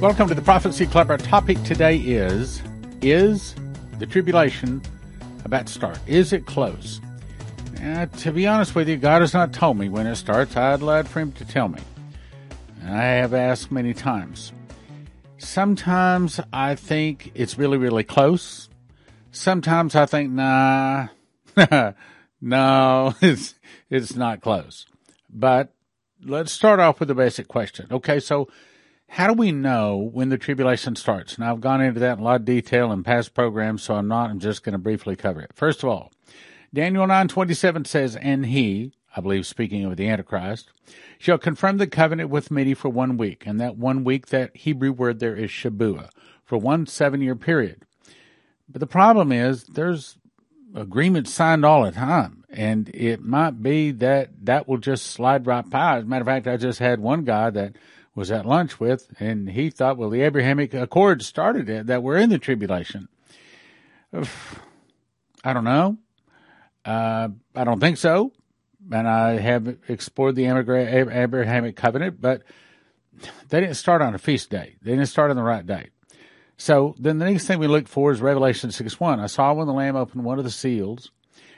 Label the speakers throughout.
Speaker 1: Welcome to the Prophecy Club. Our topic today is Is the tribulation about to start? Is it close? Uh, to be honest with you, God has not told me when it starts. I'd like for Him to tell me. I have asked many times. Sometimes I think it's really, really close. Sometimes I think, nah, no, it's, it's not close. But let's start off with the basic question. Okay, so how do we know when the tribulation starts? Now, I've gone into that in a lot of detail in past programs, so I'm not. I'm just going to briefly cover it. First of all, Daniel 9:27 says, "And he, I believe speaking of the Antichrist, shall confirm the covenant with many for one week, and that one week that Hebrew word there is Shabuah, for one seven-year period." But the problem is there's agreements signed all the time, and it might be that that will just slide right by. As a matter of fact, I just had one guy that was at lunch with, and he thought, well, the Abrahamic Accord started it, that we're in the tribulation. I don't know. Uh, I don't think so. And I have explored the Abrahamic covenant, but they didn't start on a feast day. They didn't start on the right day. So then the next thing we look for is Revelation 6 1. I saw when the Lamb opened one of the seals,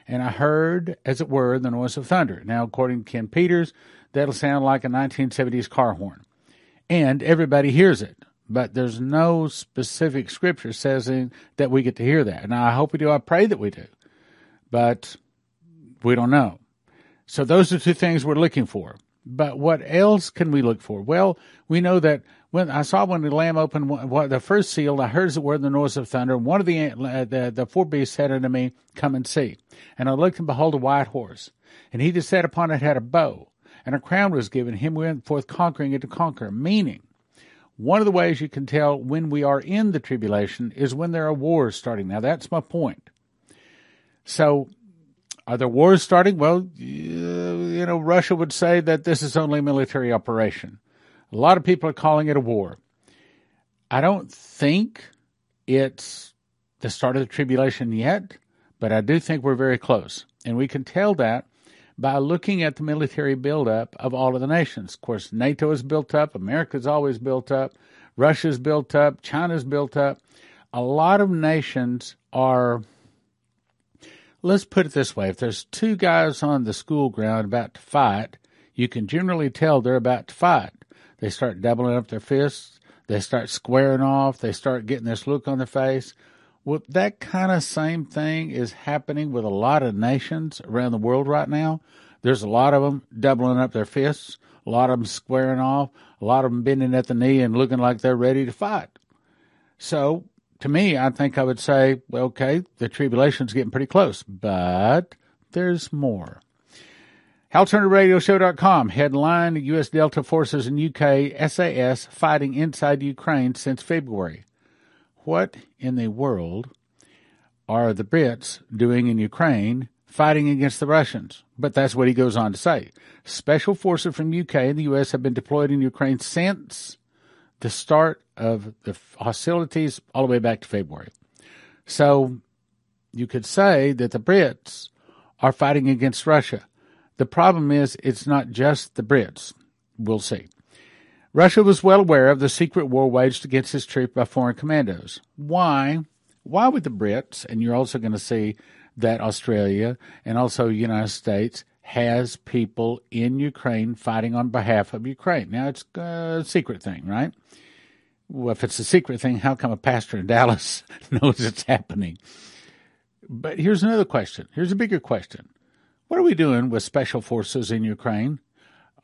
Speaker 1: and I heard, as it were, the noise of thunder. Now, according to Ken Peters, that'll sound like a 1970s car horn. And everybody hears it but there's no specific scripture says that we get to hear that. Now, I hope we do. I pray that we do, but we don't know. So those are two things we're looking for. But what else can we look for? Well, we know that when I saw when the Lamb opened the first seal, I heard the word the noise of thunder. One of the, uh, the the four beasts said unto me, "Come and see." And I looked and behold a white horse, and he that sat upon it had a bow, and a crown was given him. Went forth conquering and to conquer, meaning one of the ways you can tell when we are in the tribulation is when there are wars starting. Now, that's my point. So, are there wars starting? Well, you know, Russia would say that this is only a military operation. A lot of people are calling it a war. I don't think it's the start of the tribulation yet, but I do think we're very close. And we can tell that by looking at the military buildup of all of the nations. Of course, NATO is built up, America's always built up, Russia's built up, China's built up. A lot of nations are, let's put it this way if there's two guys on the school ground about to fight, you can generally tell they're about to fight. They start doubling up their fists, they start squaring off, they start getting this look on their face. Well, that kind of same thing is happening with a lot of nations around the world right now. There's a lot of them doubling up their fists, a lot of them squaring off, a lot of them bending at the knee and looking like they're ready to fight. So, to me, I think I would say, well, okay, the tribulation's getting pretty close, but there's more. AlternateRadioShow.com headline U.S. Delta forces in UK SAS fighting inside Ukraine since February what in the world are the Brits doing in Ukraine fighting against the Russians? But that's what he goes on to say. Special forces from UK and the US have been deployed in Ukraine since the start of the hostilities all the way back to February. So you could say that the Brits are fighting against Russia. The problem is it's not just the Brits. We'll see. Russia was well aware of the secret war waged against its troops by foreign commandos. Why? Why would the Brits, and you're also going to see that Australia and also the United States has people in Ukraine fighting on behalf of Ukraine. Now, it's a secret thing, right? Well, if it's a secret thing, how come a pastor in Dallas knows it's happening? But here's another question. Here's a bigger question. What are we doing with special forces in Ukraine?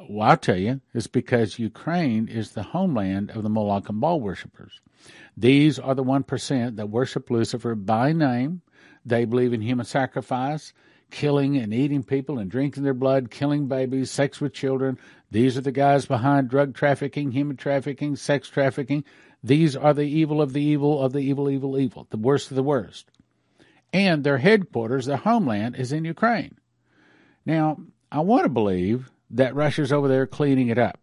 Speaker 1: Well, I'll tell you, it's because Ukraine is the homeland of the Moloch and Baal worshippers. These are the 1% that worship Lucifer by name. They believe in human sacrifice, killing and eating people and drinking their blood, killing babies, sex with children. These are the guys behind drug trafficking, human trafficking, sex trafficking. These are the evil of the evil of the evil, evil, evil, the worst of the worst. And their headquarters, their homeland, is in Ukraine. Now, I want to believe that Russia's over there cleaning it up.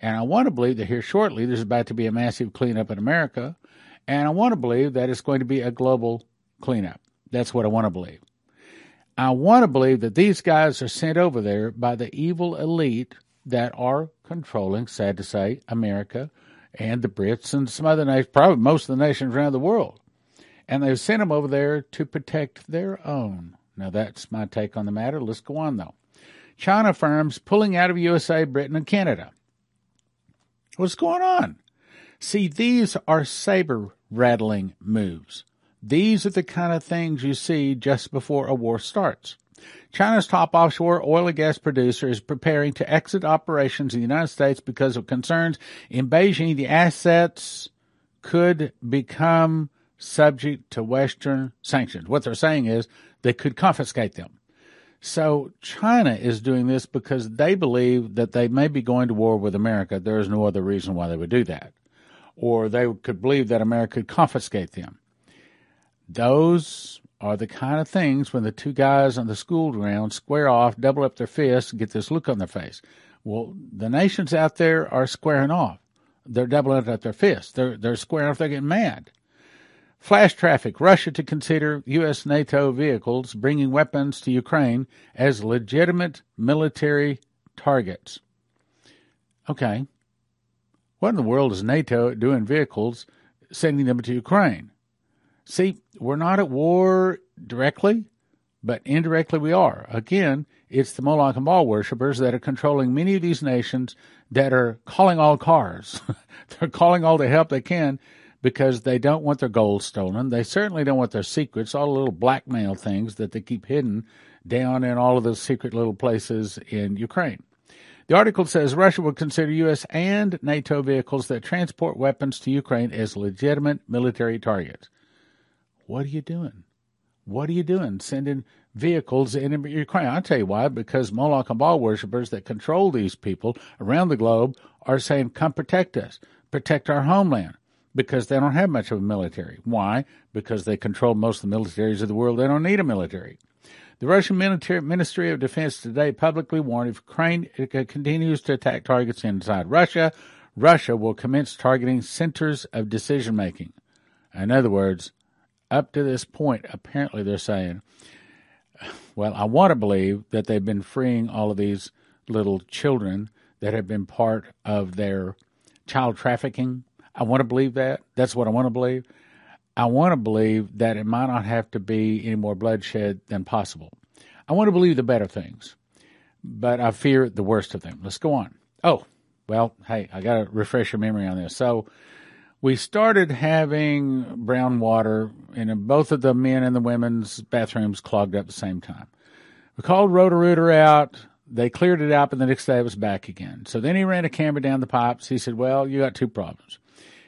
Speaker 1: And I want to believe that here shortly there's about to be a massive cleanup in America. And I want to believe that it's going to be a global cleanup. That's what I want to believe. I want to believe that these guys are sent over there by the evil elite that are controlling, sad to say, America and the Brits and some other nations, probably most of the nations around the world. And they've sent them over there to protect their own. Now, that's my take on the matter. Let's go on, though. China firms pulling out of USA, Britain, and Canada. What's going on? See, these are saber rattling moves. These are the kind of things you see just before a war starts. China's top offshore oil and gas producer is preparing to exit operations in the United States because of concerns in Beijing the assets could become subject to Western sanctions. What they're saying is they could confiscate them. So China is doing this because they believe that they may be going to war with America. There is no other reason why they would do that. Or they could believe that America could confiscate them. Those are the kind of things when the two guys on the school ground square off, double up their fists, get this look on their face. Well, the nations out there are squaring off. They're doubling up their fists. They're they're squaring off. They're getting mad. Flash traffic. Russia to consider U.S. NATO vehicles bringing weapons to Ukraine as legitimate military targets. Okay. What in the world is NATO doing vehicles sending them to Ukraine? See, we're not at war directly, but indirectly we are. Again, it's the Moloch and Baal worshippers that are controlling many of these nations that are calling all cars. They're calling all the help they can because they don't want their gold stolen. They certainly don't want their secrets, all the little blackmail things that they keep hidden down in all of those secret little places in Ukraine. The article says Russia would consider U.S. and NATO vehicles that transport weapons to Ukraine as legitimate military targets. What are you doing? What are you doing sending vehicles in Ukraine? I'll tell you why. Because Moloch and Baal worshippers that control these people around the globe are saying, come protect us, protect our homeland. Because they don't have much of a military. Why? Because they control most of the militaries of the world. They don't need a military. The Russian Ministry of Defense today publicly warned if Ukraine continues to attack targets inside Russia, Russia will commence targeting centers of decision making. In other words, up to this point, apparently they're saying, well, I want to believe that they've been freeing all of these little children that have been part of their child trafficking. I want to believe that. That's what I want to believe. I want to believe that it might not have to be any more bloodshed than possible. I want to believe the better things, but I fear the worst of them. Let's go on. Oh, well, hey, I got to refresh your memory on this. So, we started having brown water in both of the men and the women's bathrooms clogged up at the same time. We called Roto-Rooter out. They cleared it up, and the next day it was back again. So then he ran a camera down the pipes. He said, Well, you got two problems.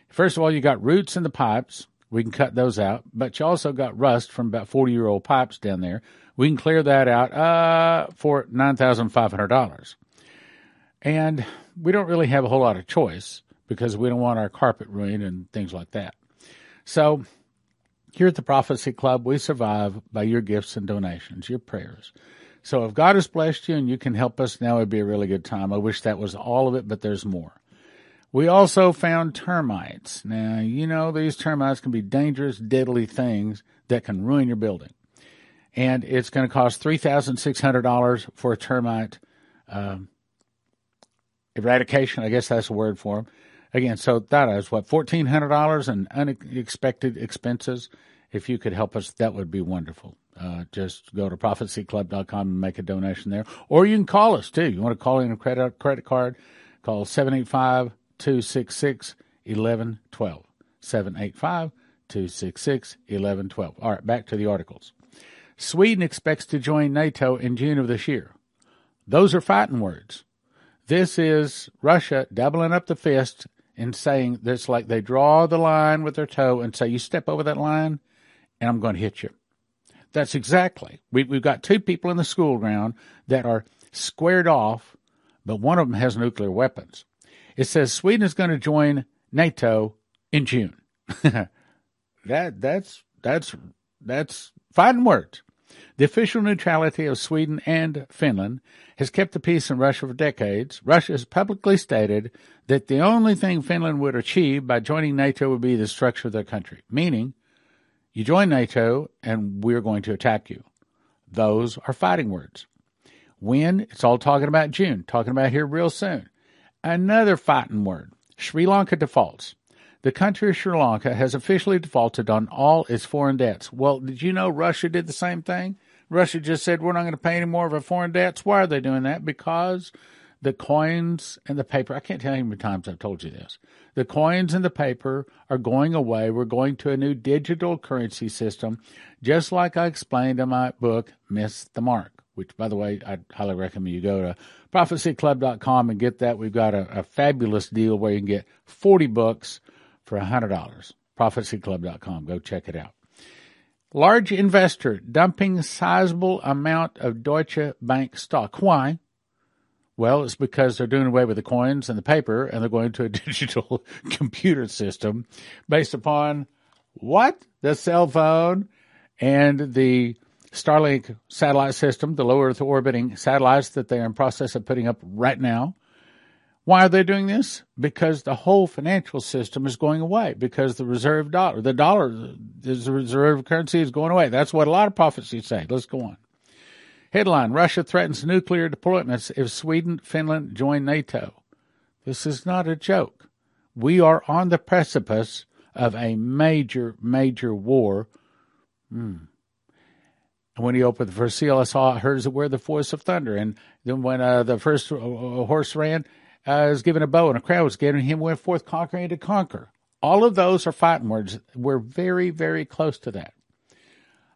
Speaker 1: First of all, you got roots in the pipes. We can cut those out, but you also got rust from about 40 year old pipes down there. We can clear that out uh, for $9,500. And we don't really have a whole lot of choice because we don't want our carpet ruined and things like that. So, here at the Prophecy Club, we survive by your gifts and donations, your prayers. So, if God has blessed you and you can help us, now it'd be a really good time. I wish that was all of it, but there's more. We also found termites. Now, you know, these termites can be dangerous, deadly things that can ruin your building. And it's going to cost $3,600 for a termite um, eradication. I guess that's a word for them. Again, so that is what fourteen hundred dollars in unexpected expenses. If you could help us, that would be wonderful. Uh, just go to prophecyclub.com and make a donation there, or you can call us too. You want to call in a credit credit card? Call 785 266 1112. 785 266 1112. All right, back to the articles. Sweden expects to join NATO in June of this year. Those are fighting words. This is Russia doubling up the fist and saying that's like they draw the line with their toe and say, You step over that line, and I'm going to hit you. That's exactly. We, we've got two people in the school ground that are squared off, but one of them has nuclear weapons. It says Sweden is going to join NATO in June. that that's that's that's fighting words. The official neutrality of Sweden and Finland has kept the peace in Russia for decades. Russia has publicly stated that the only thing Finland would achieve by joining NATO would be the structure of their country, meaning you join NATO and we're going to attack you. Those are fighting words. When? It's all talking about June, talking about here real soon. Another fighting word Sri Lanka defaults. The country of Sri Lanka has officially defaulted on all its foreign debts. Well, did you know Russia did the same thing? Russia just said, we're not going to pay any more of our foreign debts. Why are they doing that? Because the coins and the paper, I can't tell you how many times I've told you this. The coins and the paper are going away. We're going to a new digital currency system, just like I explained in my book, Miss the Mark, which, by the way, I highly recommend you go to prophecyclub.com and get that. We've got a, a fabulous deal where you can get 40 books for $100. Prophecyclub.com. Go check it out. Large investor dumping sizable amount of Deutsche Bank stock. Why? Well, it's because they're doing away with the coins and the paper and they're going to a digital computer system based upon what? The cell phone and the Starlink satellite system, the low Earth orbiting satellites that they are in process of putting up right now. Why are they doing this? Because the whole financial system is going away. Because the reserve dollar, the dollar, the reserve currency is going away. That's what a lot of prophecies say. Let's go on. Headline Russia threatens nuclear deployments if Sweden, Finland join NATO. This is not a joke. We are on the precipice of a major, major war. Hmm. And when he opened the first seal, I saw, heard it where the voice of thunder. And then when uh, the first uh, horse ran, uh, was given a bow, and a crowd was gathering. Him went forth conquering to conquer. All of those are fighting words. We're very, very close to that.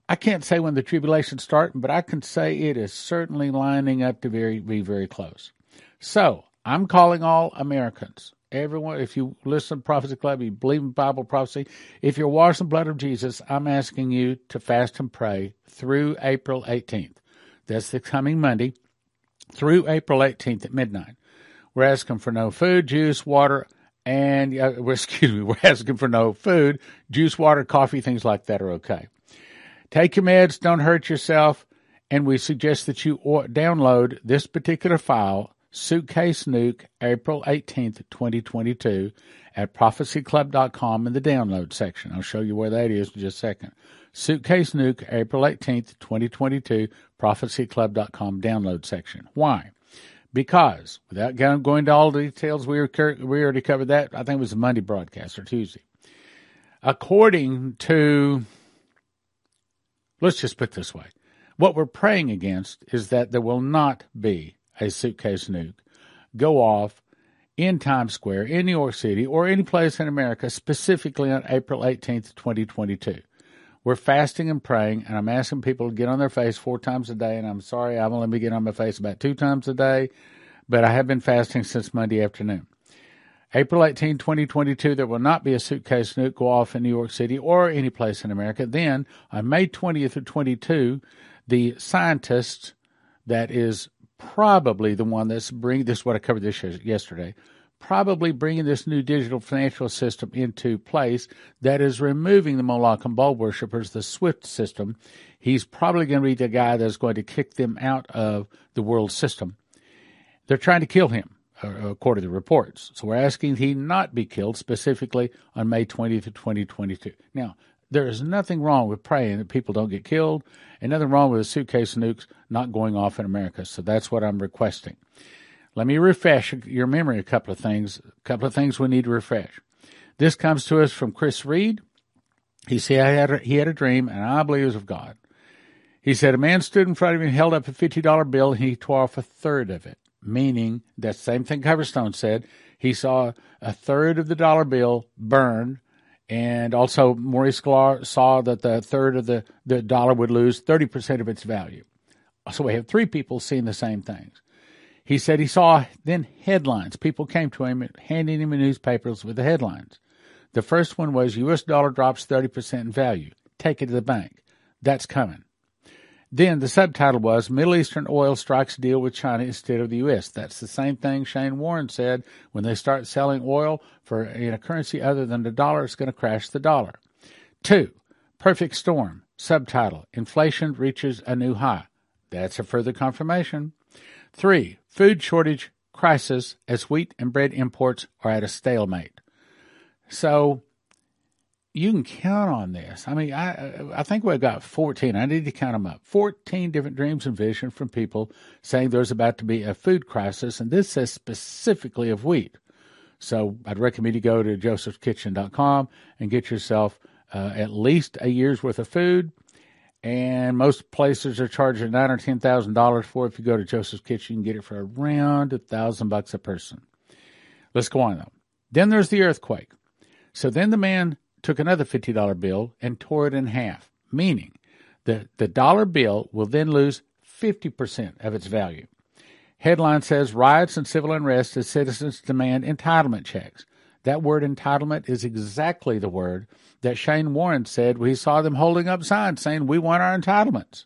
Speaker 1: I can't say when the tribulation's starting, but I can say it is certainly lining up to very, be very close. So I'm calling all Americans, everyone. If you listen to Prophecy Club, you believe in Bible prophecy. If you're washed in the blood of Jesus, I'm asking you to fast and pray through April 18th. That's the coming Monday through April 18th at midnight. We're asking for no food, juice, water, and uh, excuse me, we're asking for no food, juice, water, coffee, things like that are okay. Take your meds, don't hurt yourself, and we suggest that you download this particular file, Suitcase Nuke, April 18th, 2022, at prophecyclub.com in the download section. I'll show you where that is in just a second. Suitcase Nuke, April 18th, 2022, prophecyclub.com download section. Why? Because, without going to all the details, we, were, we already covered that. I think it was a Monday broadcast or Tuesday. According to Let's just put this way. What we're praying against is that there will not be a suitcase nuke go off in Times Square, in New York City, or any place in America, specifically on April 18th, 2022. We're fasting and praying, and I'm asking people to get on their face four times a day. And I'm sorry, I've only been getting on my face about two times a day, but I have been fasting since Monday afternoon. April 18, 2022, there will not be a suitcase nuke go off in New York City or any place in America. Then, on May 20th of 22, the scientist that is probably the one that's bringing this, what I covered this yesterday, probably bringing this new digital financial system into place that is removing the Moloch and Baal worshippers, the SWIFT system. He's probably going to be the guy that's going to kick them out of the world system. They're trying to kill him. Uh, according to the reports. So we're asking he not be killed specifically on May 20th, 2022. Now, there is nothing wrong with praying that people don't get killed, and nothing wrong with the suitcase nukes not going off in America. So that's what I'm requesting. Let me refresh your memory a couple of things. A couple of things we need to refresh. This comes to us from Chris Reed. He said he had a, he had a dream, and I believe it was of God. He said a man stood in front of him and held up a fifty dollar bill, and he tore off a third of it meaning that same thing Coverstone said. He saw a third of the dollar bill burn, and also Maurice Sklar saw that the third of the, the dollar would lose 30% of its value. So we have three people seeing the same things. He said he saw then headlines. People came to him handing him newspapers with the headlines. The first one was U.S. dollar drops 30% in value. Take it to the bank. That's coming. Then the subtitle was Middle Eastern Oil Strikes Deal with China instead of the U.S. That's the same thing Shane Warren said. When they start selling oil for in a currency other than the dollar, it's going to crash the dollar. Two, Perfect Storm. Subtitle Inflation reaches a new high. That's a further confirmation. Three, Food shortage crisis as wheat and bread imports are at a stalemate. So you can count on this. I mean, I I think we've got 14. I need to count them up. 14 different dreams and visions from people saying there's about to be a food crisis, and this says specifically of wheat. So I'd recommend you go to josephskitchen.com and get yourself uh, at least a year's worth of food. And most places are charging nine or ten thousand dollars for it. If you go to Joseph's Kitchen, you can get it for around a thousand bucks a person. Let's go on though. Then there's the earthquake. So then the man took another fifty dollar bill and tore it in half, meaning that the dollar bill will then lose fifty percent of its value. Headline says riots and civil unrest as citizens demand entitlement checks. That word entitlement is exactly the word that Shane Warren said when he saw them holding up signs saying, We want our entitlements.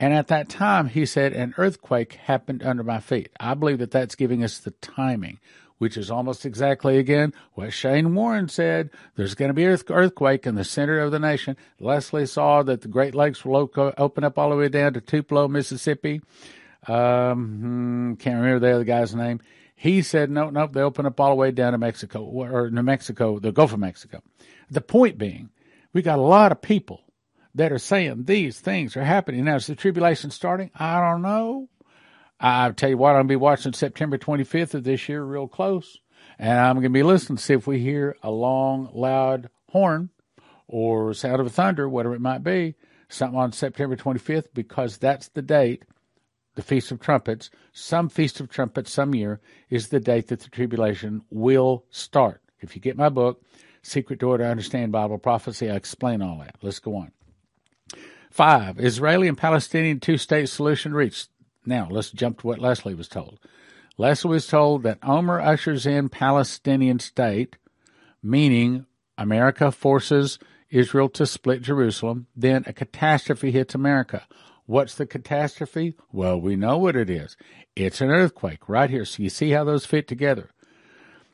Speaker 1: And at that time, he said, An earthquake happened under my feet. I believe that that's giving us the timing, which is almost exactly again what Shane Warren said. There's going to be an earthquake in the center of the nation. Leslie saw that the Great Lakes will open up all the way down to Tupelo, Mississippi um, hmm, can't remember the other guy's name. He said, no, no, they open up all the way down to Mexico or New Mexico, the Gulf of Mexico. The point being, we got a lot of people that are saying these things are happening. Now, is the tribulation starting? I don't know. I'll tell you what, I'm going to be watching September 25th of this year real close. And I'm going to be listening to see if we hear a long, loud horn or sound of a thunder, whatever it might be, something on September 25th, because that's the date the Feast of Trumpets, some Feast of Trumpets some year, is the date that the tribulation will start. If you get my book, Secret Door to Understand Bible Prophecy, I explain all that. Let's go on. Five, Israeli and Palestinian two state solution reached. Now, let's jump to what Leslie was told. Leslie was told that Omer ushers in Palestinian state, meaning America forces Israel to split Jerusalem, then a catastrophe hits America. What's the catastrophe? Well, we know what it is. It's an earthquake right here. So you see how those fit together.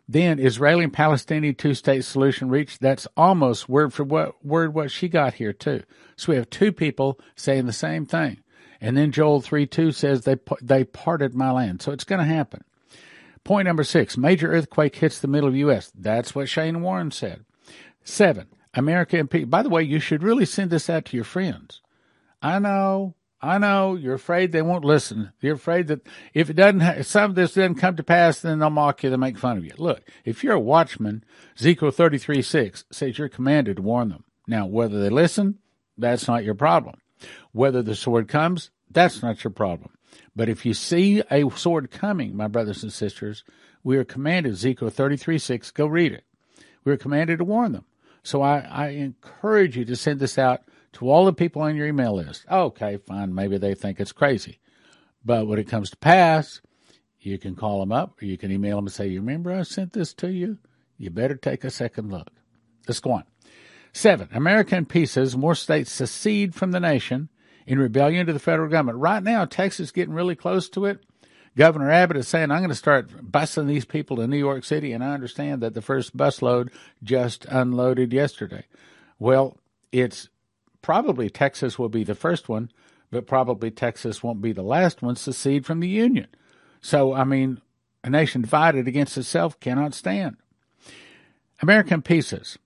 Speaker 1: Then Israeli and Palestinian two state solution reached. That's almost word for word what she got here too. So we have two people saying the same thing. And then Joel 3 2 says they, they parted my land. So it's going to happen. Point number six major earthquake hits the middle of the U.S. That's what Shane Warren said. Seven, America and people. By the way, you should really send this out to your friends. I know I know you're afraid they won't listen. You're afraid that if it doesn't, if some of this doesn't come to pass, then they'll mock you, they'll make fun of you. Look, if you're a watchman, Ezekiel 33 6 says you're commanded to warn them. Now, whether they listen, that's not your problem. Whether the sword comes, that's not your problem. But if you see a sword coming, my brothers and sisters, we are commanded, Ezekiel 33 6, go read it. We are commanded to warn them. So I, I encourage you to send this out to all the people on your email list. Okay, fine. Maybe they think it's crazy. But when it comes to pass, you can call them up or you can email them and say, You remember I sent this to you? You better take a second look. Let's go on. Seven, American pieces, more states secede from the nation in rebellion to the federal government. Right now, Texas is getting really close to it. Governor Abbott is saying, I'm going to start busing these people to New York City, and I understand that the first busload just unloaded yesterday. Well, it's probably Texas will be the first one, but probably Texas won't be the last one secede from the Union. So, I mean, a nation divided against itself cannot stand. American pieces.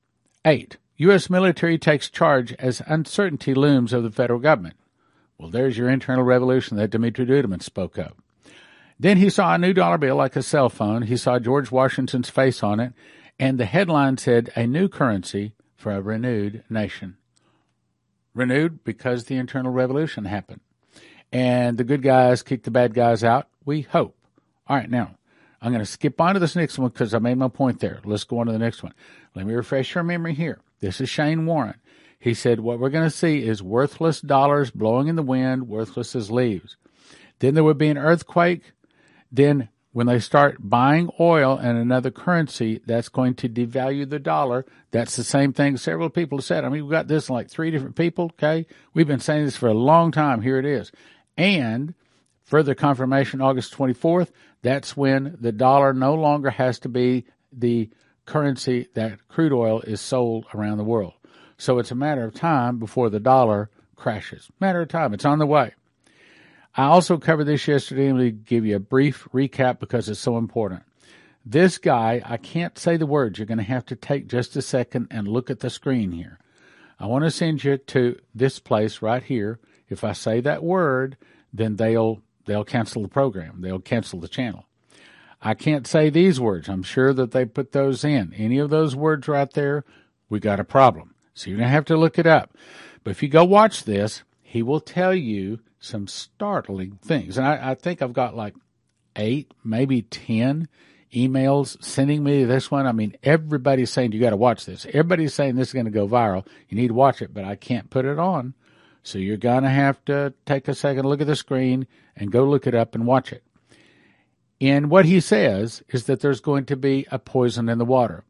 Speaker 1: Eight. U.S. military takes charge as uncertainty looms of the federal government. Well, there's your internal revolution that Dimitri Duduman spoke of. Then he saw a new dollar bill like a cell phone. He saw George Washington's face on it, and the headline said, A new currency for a renewed nation renewed because the internal revolution happened. And the good guys kick the bad guys out, we hope. All right, now, I'm going to skip on to this next one because I made my point there. Let's go on to the next one. Let me refresh your memory here. This is Shane Warren. He said, What we're going to see is worthless dollars blowing in the wind, worthless as leaves. Then there would be an earthquake. Then when they start buying oil and another currency, that's going to devalue the dollar. That's the same thing several people have said. I mean, we've got this like three different people, okay? We've been saying this for a long time. Here it is. And further confirmation August 24th, that's when the dollar no longer has to be the currency that crude oil is sold around the world. So it's a matter of time before the dollar crashes. Matter of time. It's on the way. I also covered this yesterday. Going to give you a brief recap because it's so important. This guy, I can't say the words. You're going to have to take just a second and look at the screen here. I want to send you to this place right here. If I say that word, then they'll they'll cancel the program. They'll cancel the channel. I can't say these words. I'm sure that they put those in. Any of those words right there, we got a problem. So you're going to have to look it up. But if you go watch this, he will tell you some startling things. And I, I think I've got like eight, maybe 10 emails sending me this one. I mean, everybody's saying you got to watch this. Everybody's saying this is going to go viral. You need to watch it, but I can't put it on. So you're going to have to take a second, look at the screen, and go look it up and watch it. And what he says is that there's going to be a poison in the water.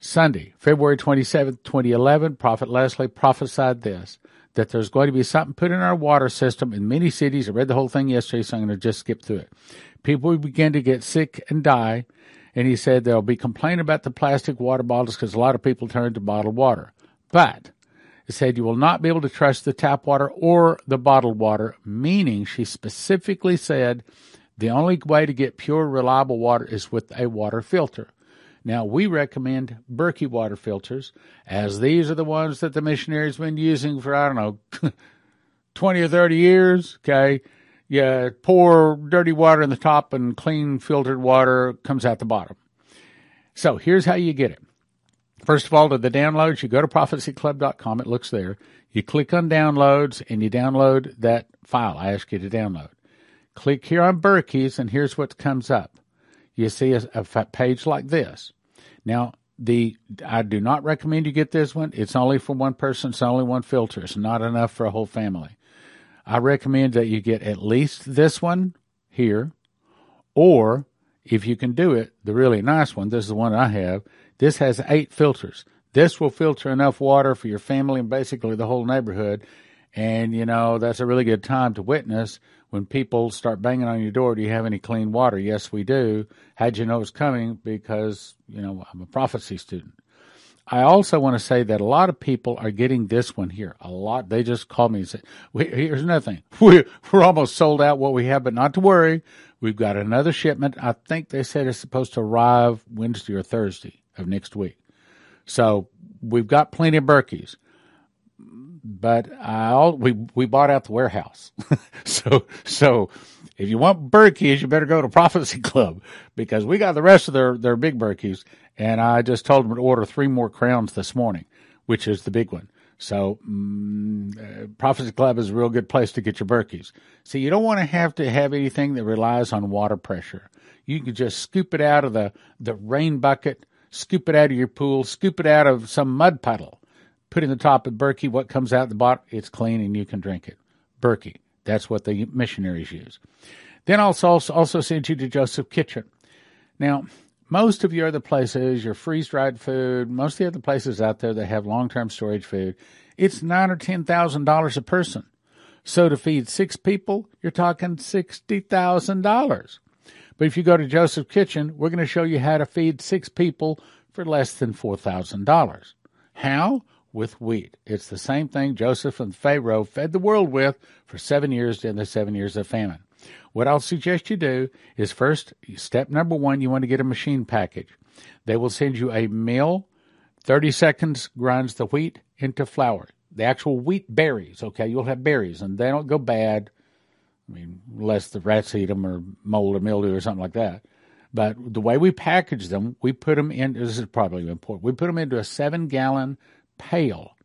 Speaker 1: Sunday, February 27th, 2011, Prophet Leslie prophesied this that there's going to be something put in our water system in many cities. I read the whole thing yesterday, so I'm going to just skip through it. People will begin to get sick and die. And he said there'll be complaining about the plastic water bottles because a lot of people turn to bottled water. But he said you will not be able to trust the tap water or the bottled water, meaning she specifically said the only way to get pure, reliable water is with a water filter. Now, we recommend Berkey water filters, as these are the ones that the missionaries have been using for, I don't know, 20 or 30 years. Okay. You pour dirty water in the top and clean filtered water comes out the bottom. So here's how you get it. First of all, to the downloads, you go to prophecyclub.com. It looks there. You click on downloads and you download that file I ask you to download. Click here on Berkey's and here's what comes up you see a, a page like this. Now, the I do not recommend you get this one. It's only for one person. It's only one filter. It's not enough for a whole family. I recommend that you get at least this one here, or if you can do it, the really nice one. This is the one I have. This has eight filters. This will filter enough water for your family and basically the whole neighborhood. And you know that's a really good time to witness when people start banging on your door, do you have any clean water? Yes, we do. How'd you know it was coming? Because, you know, I'm a prophecy student. I also want to say that a lot of people are getting this one here. A lot. They just call me and say, here's another thing. We're, we're almost sold out what we have, but not to worry. We've got another shipment. I think they said it's supposed to arrive Wednesday or Thursday of next week. So we've got plenty of Berkeys but I we we bought out the warehouse. so so if you want Berkeys, you better go to Prophecy Club because we got the rest of their their big Berkeys, and I just told them to order three more crowns this morning, which is the big one. So um, uh, Prophecy Club is a real good place to get your Berkeys. See, you don't want to have to have anything that relies on water pressure. You can just scoop it out of the the rain bucket, scoop it out of your pool, scoop it out of some mud puddle put in the top of Berkey what comes out the bottom, it's clean and you can drink it. Berkey. That's what the missionaries use. Then I'll also, also send you to Joseph Kitchen. Now, most of your other places, your freeze dried food, most of the other places out there that have long term storage food, it's nine or ten thousand dollars a person. So to feed six people, you're talking sixty thousand dollars. But if you go to Joseph Kitchen, we're going to show you how to feed six people for less than four thousand dollars. How? With wheat. It's the same thing Joseph and Pharaoh fed the world with for seven years during the seven years of famine. What I'll suggest you do is first, step number one, you want to get a machine package. They will send you a mill, 30 seconds grinds the wheat into flour. The actual wheat berries, okay? You'll have berries and they don't go bad. I mean, unless the rats eat them or mold or mildew or something like that. But the way we package them, we put them in, this is probably important, we put them into a seven gallon pail.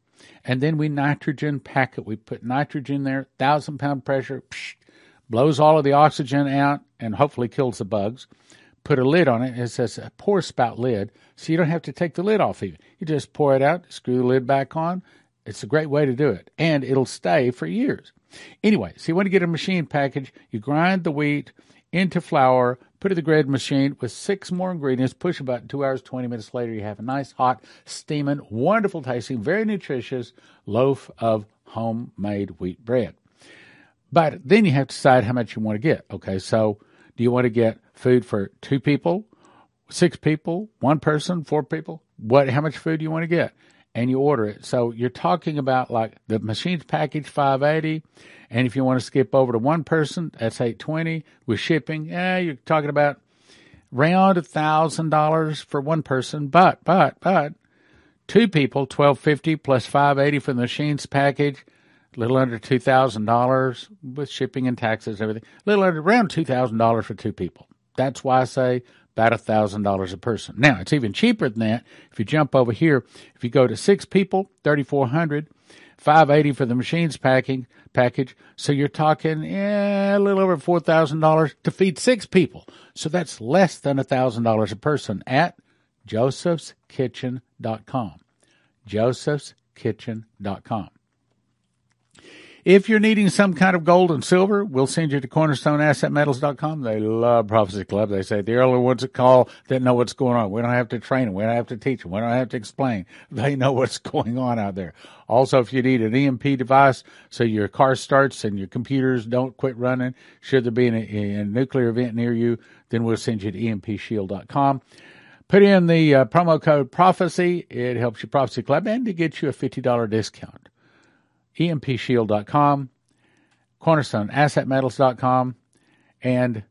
Speaker 1: And then we nitrogen pack it. We put nitrogen there, thousand pound pressure, psh, blows all of the oxygen out and hopefully kills the bugs. Put a lid on it. It says a pour spout lid, so you don't have to take the lid off even. You just pour it out, screw the lid back on. It's a great way to do it, and it'll stay for years. Anyway, so you want to get a machine package. You grind the wheat into flour, put it in the bread machine with six more ingredients, push a button, two hours, 20 minutes later, you have a nice, hot, steaming, wonderful tasting, very nutritious loaf of homemade wheat bread. But then you have to decide how much you want to get. Okay, so do you want to get food for two people, six people, one person, four people? What? How much food do you want to get? And you order it. So you're talking about like the machine's package 580 and if you want to skip over to one person, that's eight twenty with shipping. Yeah, you're talking about around a thousand dollars for one person. But but but two people, twelve fifty plus five eighty for the machines package, a little under two thousand dollars with shipping and taxes, everything. A little under around two thousand dollars for two people. That's why I say about a thousand dollars a person. Now it's even cheaper than that. If you jump over here, if you go to six people, thirty four hundred, five eighty for the machines packing package. So you're talking eh, a little over four thousand dollars to feed six people. So that's less than a thousand dollars a person at josephskitchen.com. josephskitchen.com. If you're needing some kind of gold and silver, we'll send you to cornerstoneassetmetals.com. They love Prophecy Club. They say the only ones that call that know what's going on. We don't have to train them. We don't have to teach them. We don't have to explain. They know what's going on out there. Also, if you need an EMP device so your car starts and your computers don't quit running, should there be an, a nuclear event near you, then we'll send you to empshield.com. Put in the uh, promo code prophecy. It helps your prophecy club and to get you a $50 discount empshield.com, cornerstoneassetmetals.com, and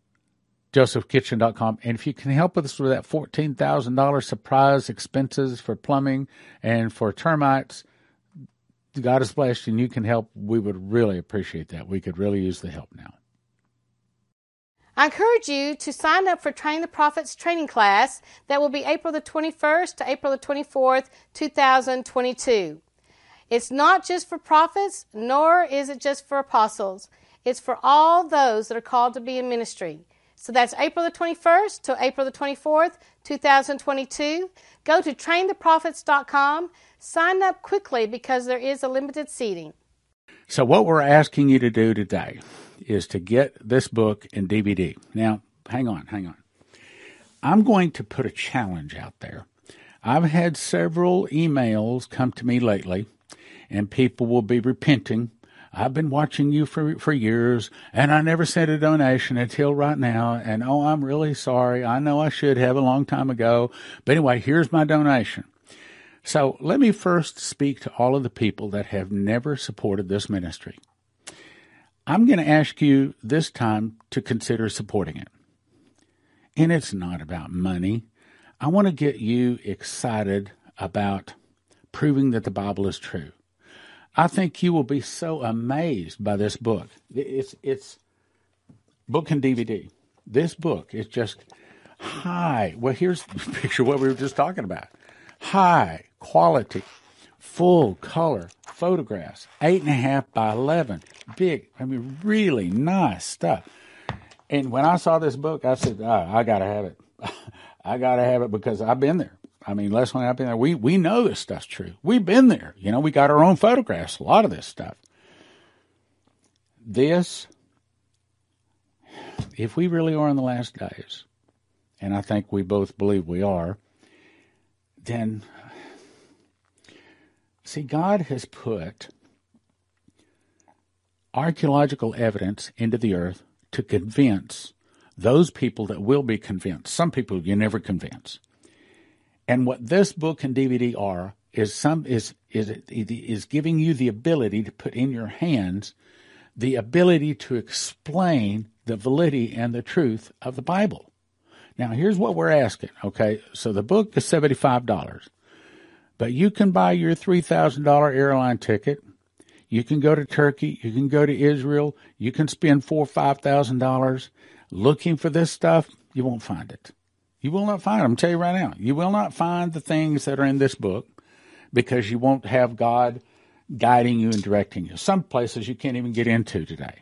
Speaker 1: josephkitchen.com. And if you can help us with that $14,000 surprise expenses for plumbing and for termites, God is blessed and you can help. We would really appreciate that. We could really use the help now.
Speaker 2: I encourage you to sign up for Train the Prophets training class that will be April the 21st to April the 24th, 2022. It's not just for prophets, nor is it just for apostles. It's for all those that are called to be in ministry. So that's April the 21st to April the 24th, 2022. Go to traintheprophets.com. Sign up quickly because there is a limited seating.
Speaker 1: So, what we're asking you to do today is to get this book in DVD. Now, hang on, hang on. I'm going to put a challenge out there. I've had several emails come to me lately and people will be repenting. I've been watching you for for years, and I never sent a donation until right now. And oh, I'm really sorry. I know I should have a long time ago. But anyway, here's my donation. So let me first speak to all of the people that have never supported this ministry. I'm going to ask you this time to consider supporting it. And it's not about money. I want to get you excited about proving that the Bible is true. I think you will be so amazed by this book. It's it's book and DVD. This book is just high. Well, here's a picture of what we were just talking about. High quality, full color photographs, eight and a half by eleven, big. I mean, really nice stuff. And when I saw this book, I said, oh, I got to have it. I got to have it because I've been there. I mean, Leslie and I've been there. We we know this stuff's true. We've been there. You know, we got our own photographs. A lot of this stuff. This, if we really are in the last days, and I think we both believe we are, then see, God has put archaeological evidence into the earth to convince those people that will be convinced. Some people you never convince. And what this book and DVD are is some is is is giving you the ability to put in your hands the ability to explain the validity and the truth of the Bible. Now, here's what we're asking. Okay, so the book is seventy five dollars, but you can buy your three thousand dollar airline ticket. You can go to Turkey. You can go to Israel. You can spend four or five thousand dollars looking for this stuff. You won't find it. You will not find them. I'll tell you right now. You will not find the things that are in this book because you won't have God guiding you and directing you. Some places you can't even get into today.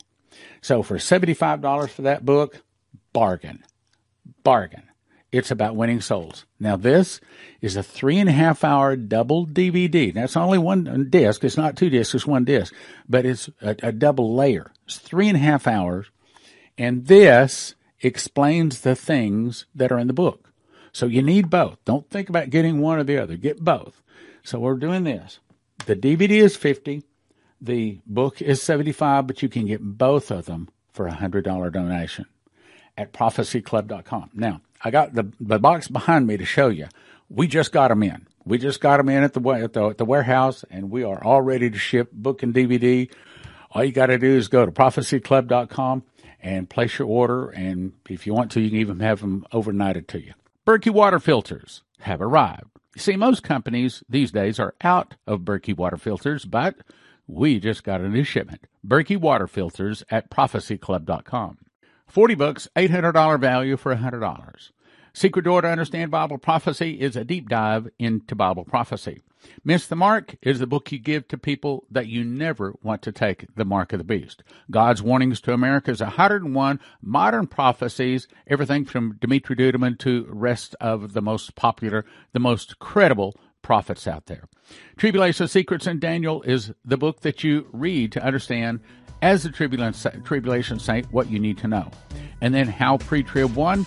Speaker 1: So for $75 for that book, bargain. Bargain. It's about winning souls. Now, this is a three and a half hour double DVD. That's only one disc. It's not two discs, it's one disc, but it's a, a double layer. It's three and a half hours. And this explains the things that are in the book. So you need both. Don't think about getting one or the other. Get both. So we're doing this. The DVD is 50, the book is 75, but you can get both of them for a $100 donation at prophecyclub.com. Now, I got the, the box behind me to show you. We just got them in. We just got them in at the, at the, at the warehouse, and we are all ready to ship book and DVD. All you got to do is go to prophecyclub.com and place your order. And if you want to, you can even have them overnighted to you. Berkey water filters have arrived. You see, most companies these days are out of Berkey water filters, but we just got a new shipment. Berkey water filters at prophecyclub.com. 40 bucks, $800 value for $100. Secret Door to Understand Bible Prophecy is a deep dive into Bible prophecy. Miss the Mark is the book you give to people that you never want to take the mark of the beast. God's Warnings to America's 101 modern prophecies, everything from Dimitri Duduman to rest of the most popular, the most credible prophets out there. Tribulation Secrets and Daniel is the book that you read to understand as the tribulation saint what you need to know. And then how pre-trib one,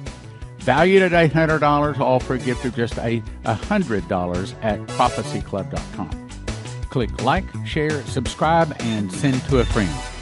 Speaker 1: valued at $800, all for a gift of just a $100 at prophecyclub.com. Click like, share, subscribe, and send to a friend.